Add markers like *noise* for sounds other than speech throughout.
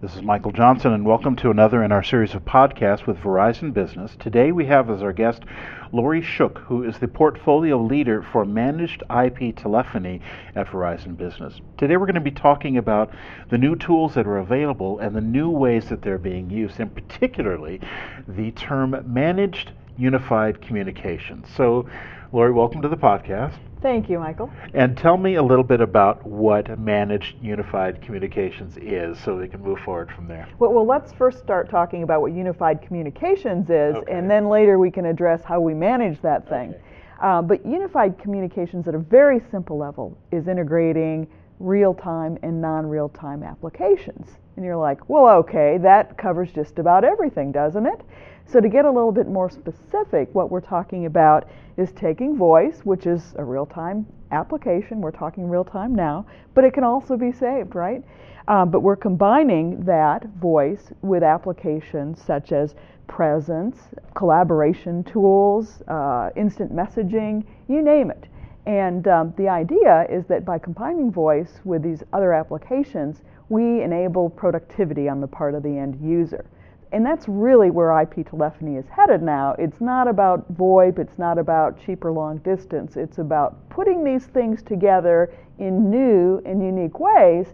This is Michael Johnson, and welcome to another in our series of podcasts with Verizon Business. Today we have as our guest Laurie Shook, who is the portfolio leader for managed IP telephony at Verizon Business. Today we're going to be talking about the new tools that are available and the new ways that they're being used, and particularly the term managed unified communications. So, Laurie, welcome to the podcast. Thank you, Michael. And tell me a little bit about what managed unified communications is so we can move forward from there. Well, well let's first start talking about what unified communications is, okay. and then later we can address how we manage that thing. Okay. Uh, but unified communications at a very simple level is integrating real time and non real time applications. And you're like, well, okay, that covers just about everything, doesn't it? So, to get a little bit more specific, what we're talking about is taking voice, which is a real time application. We're talking real time now, but it can also be saved, right? Um, but we're combining that voice with applications such as presence, collaboration tools, uh, instant messaging, you name it. And um, the idea is that by combining voice with these other applications, we enable productivity on the part of the end user and that's really where IP telephony is headed now. It's not about VoIP, it's not about cheap or long distance. It's about putting these things together in new and unique ways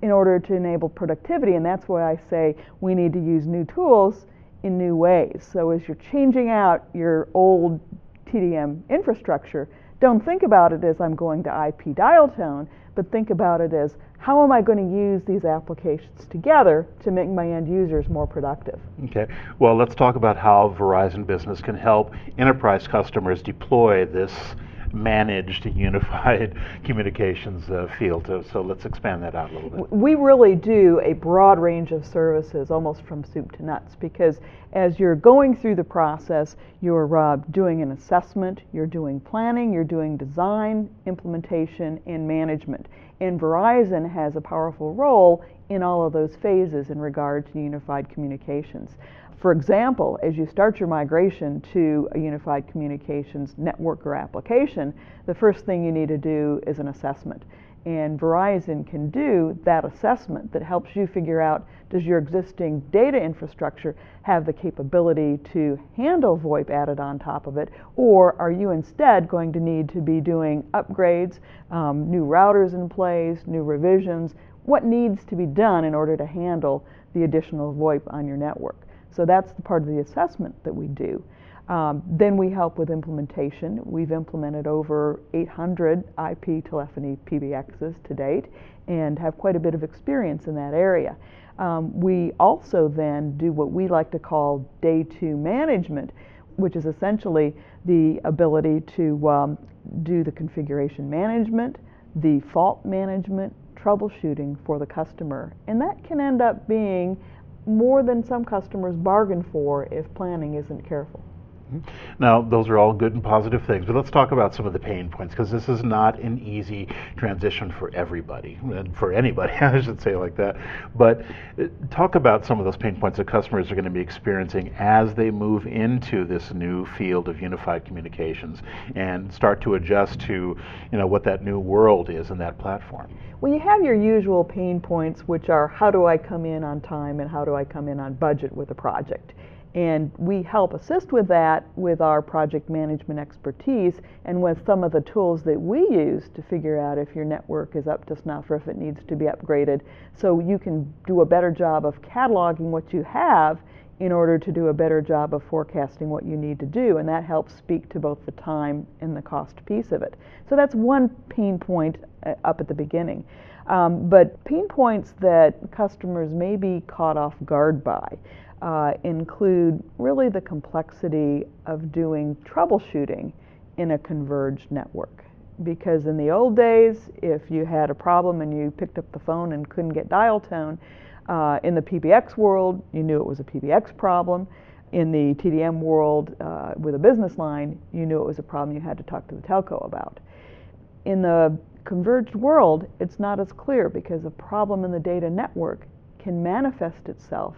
in order to enable productivity. And that's why I say we need to use new tools in new ways. So as you're changing out your old TDM infrastructure, don't think about it as I'm going to IP dial tone, but think about it as how am I going to use these applications together to make my end users more productive? Okay. Well, let's talk about how Verizon Business can help enterprise customers deploy this managed unified *laughs* communications uh, field. So, so, let's expand that out a little bit. We really do a broad range of services, almost from soup to nuts, because as you're going through the process, you're uh, doing an assessment, you're doing planning, you're doing design, implementation, and management. And Verizon has a powerful role in all of those phases in regard to unified communications. For example, as you start your migration to a unified communications network or application, the first thing you need to do is an assessment. And Verizon can do that assessment that helps you figure out does your existing data infrastructure have the capability to handle VoIP added on top of it, or are you instead going to need to be doing upgrades, um, new routers in place, new revisions? What needs to be done in order to handle the additional VoIP on your network? So that's the part of the assessment that we do. Um, then we help with implementation. We've implemented over 800 IP telephony PBXs to date and have quite a bit of experience in that area. Um, we also then do what we like to call day two management, which is essentially the ability to um, do the configuration management, the fault management, troubleshooting for the customer. And that can end up being more than some customers bargain for if planning isn't careful. Mm-hmm. Now, those are all good and positive things, but let's talk about some of the pain points because this is not an easy transition for everybody, and for anybody, *laughs* I should say like that. But uh, talk about some of those pain points that customers are going to be experiencing as they move into this new field of unified communications and start to adjust to, you know, what that new world is in that platform. Well, you have your usual pain points, which are how do I come in on time and how do I come in on budget with a project. And we help assist with that with our project management expertise and with some of the tools that we use to figure out if your network is up to snuff or if it needs to be upgraded. So you can do a better job of cataloging what you have in order to do a better job of forecasting what you need to do. And that helps speak to both the time and the cost piece of it. So that's one pain point uh, up at the beginning. Um, but pain points that customers may be caught off guard by uh, include really the complexity of doing troubleshooting in a converged network. Because in the old days, if you had a problem and you picked up the phone and couldn't get dial tone, uh, in the PBX world, you knew it was a PBX problem. In the TDM world, uh, with a business line, you knew it was a problem you had to talk to the telco about. In the converged world, it's not as clear because a problem in the data network can manifest itself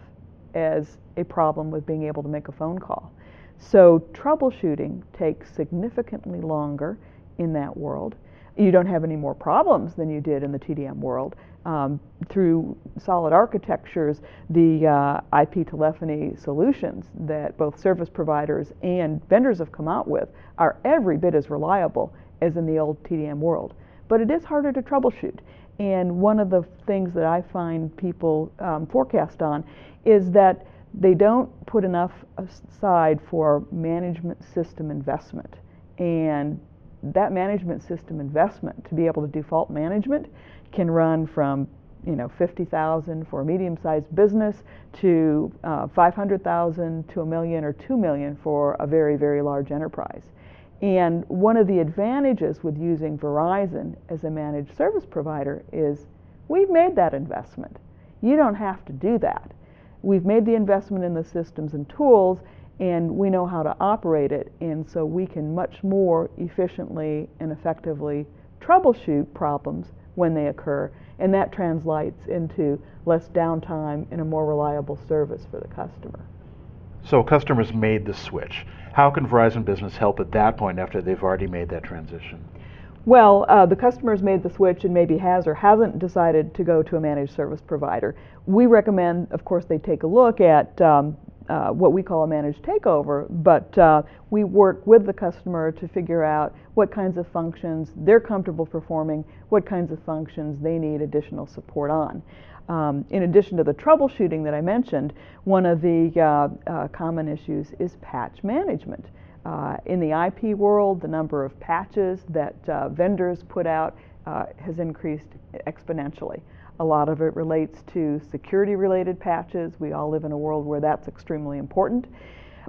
as a problem with being able to make a phone call. So troubleshooting takes significantly longer in that world. you don't have any more problems than you did in the TDM world. Um, through solid architectures, the uh, IP telephony solutions that both service providers and vendors have come out with are every bit as reliable as in the old TDM world. But it is harder to troubleshoot. And one of the things that I find people um, forecast on is that they don't put enough aside for management system investment. And that management system investment to be able to do fault management can run from you know 50,000 for a medium-sized business to uh, 500,000 to a million or 2 million for a very very large enterprise. And one of the advantages with using Verizon as a managed service provider is we've made that investment. You don't have to do that. We've made the investment in the systems and tools and we know how to operate it, and so we can much more efficiently and effectively troubleshoot problems when they occur, and that translates into less downtime and a more reliable service for the customer. So customers made the switch. How can Verizon Business help at that point after they've already made that transition? Well, uh, the customer's made the switch and maybe has or hasn't decided to go to a managed service provider. We recommend, of course, they take a look at um, uh, what we call a managed takeover, but uh, we work with the customer to figure out what kinds of functions they're comfortable performing, what kinds of functions they need additional support on. Um, in addition to the troubleshooting that I mentioned, one of the uh, uh common issues is patch management. Uh, in the IP world, the number of patches that uh, vendors put out has increased exponentially. A lot of it relates to security related patches. We all live in a world where that's extremely important.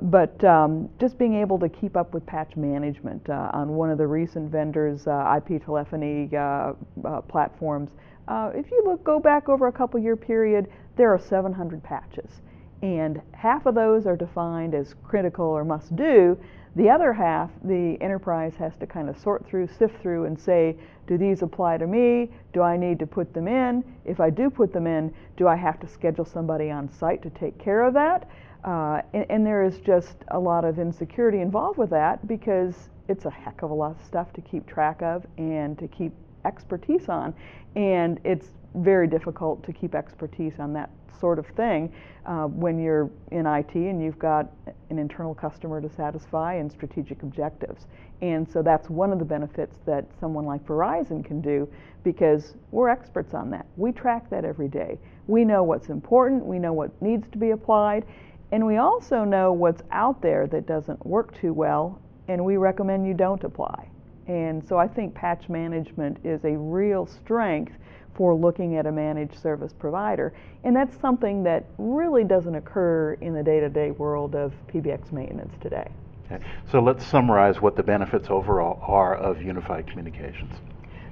But um, just being able to keep up with patch management uh, on one of the recent vendors' uh, IP telephony uh, uh, platforms, uh, if you look, go back over a couple year period, there are 700 patches. And half of those are defined as critical or must do. The other half, the enterprise has to kind of sort through, sift through, and say, do these apply to me? Do I need to put them in? If I do put them in, do I have to schedule somebody on site to take care of that? Uh, and, and, there is just a lot of insecurity involved with that because it's a heck of a lot of stuff to keep track of and to keep expertise on. And it's very difficult to keep expertise on that sort of thing uh, when you're in IT and you've got an internal customer to satisfy and strategic objectives. And so that's one of the benefits that someone like Verizon can do because we're experts on that. We track that every day. We know what's important, we know what needs to be applied, and we also know what's out there that doesn't work too well, and we recommend you don't apply. And so I think patch management is a real strength for looking at a managed service provider. And that's something that really doesn't occur in the day to day world of PBX maintenance today. Okay. So let's summarize what the benefits overall are of unified communications.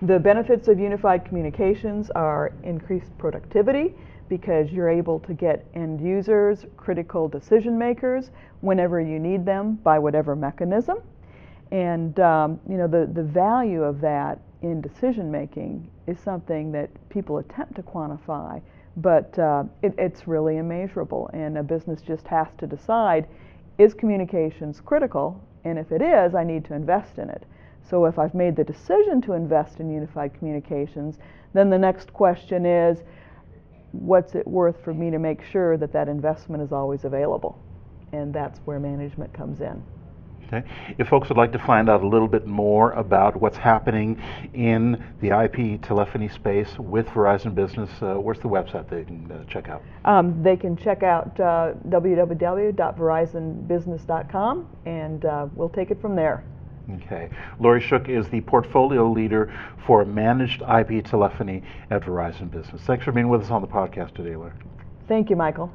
The benefits of unified communications are increased productivity because you're able to get end users, critical decision makers, whenever you need them by whatever mechanism. And um, you know the, the value of that in decision making is something that people attempt to quantify, but uh, it, it's really immeasurable. And a business just has to decide is communications critical? And if it is, I need to invest in it. So if I've made the decision to invest in unified communications, then the next question is what's it worth for me to make sure that that investment is always available? And that's where management comes in. Okay. If folks would like to find out a little bit more about what's happening in the IP telephony space with Verizon Business, uh, where's the website they can uh, check out? Um, they can check out uh, www.verizonbusiness.com and uh, we'll take it from there. Okay. Laurie Shook is the portfolio leader for managed IP telephony at Verizon Business. Thanks for being with us on the podcast today, Laurie. Thank you, Michael.